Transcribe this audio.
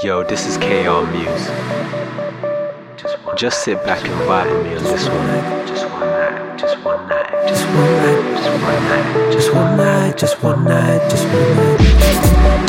Yo, this is KRMuze. Just sit back and vibe with me on this one. Just one night, just one night, Just one night, just one night. just one night, just one night, just one night.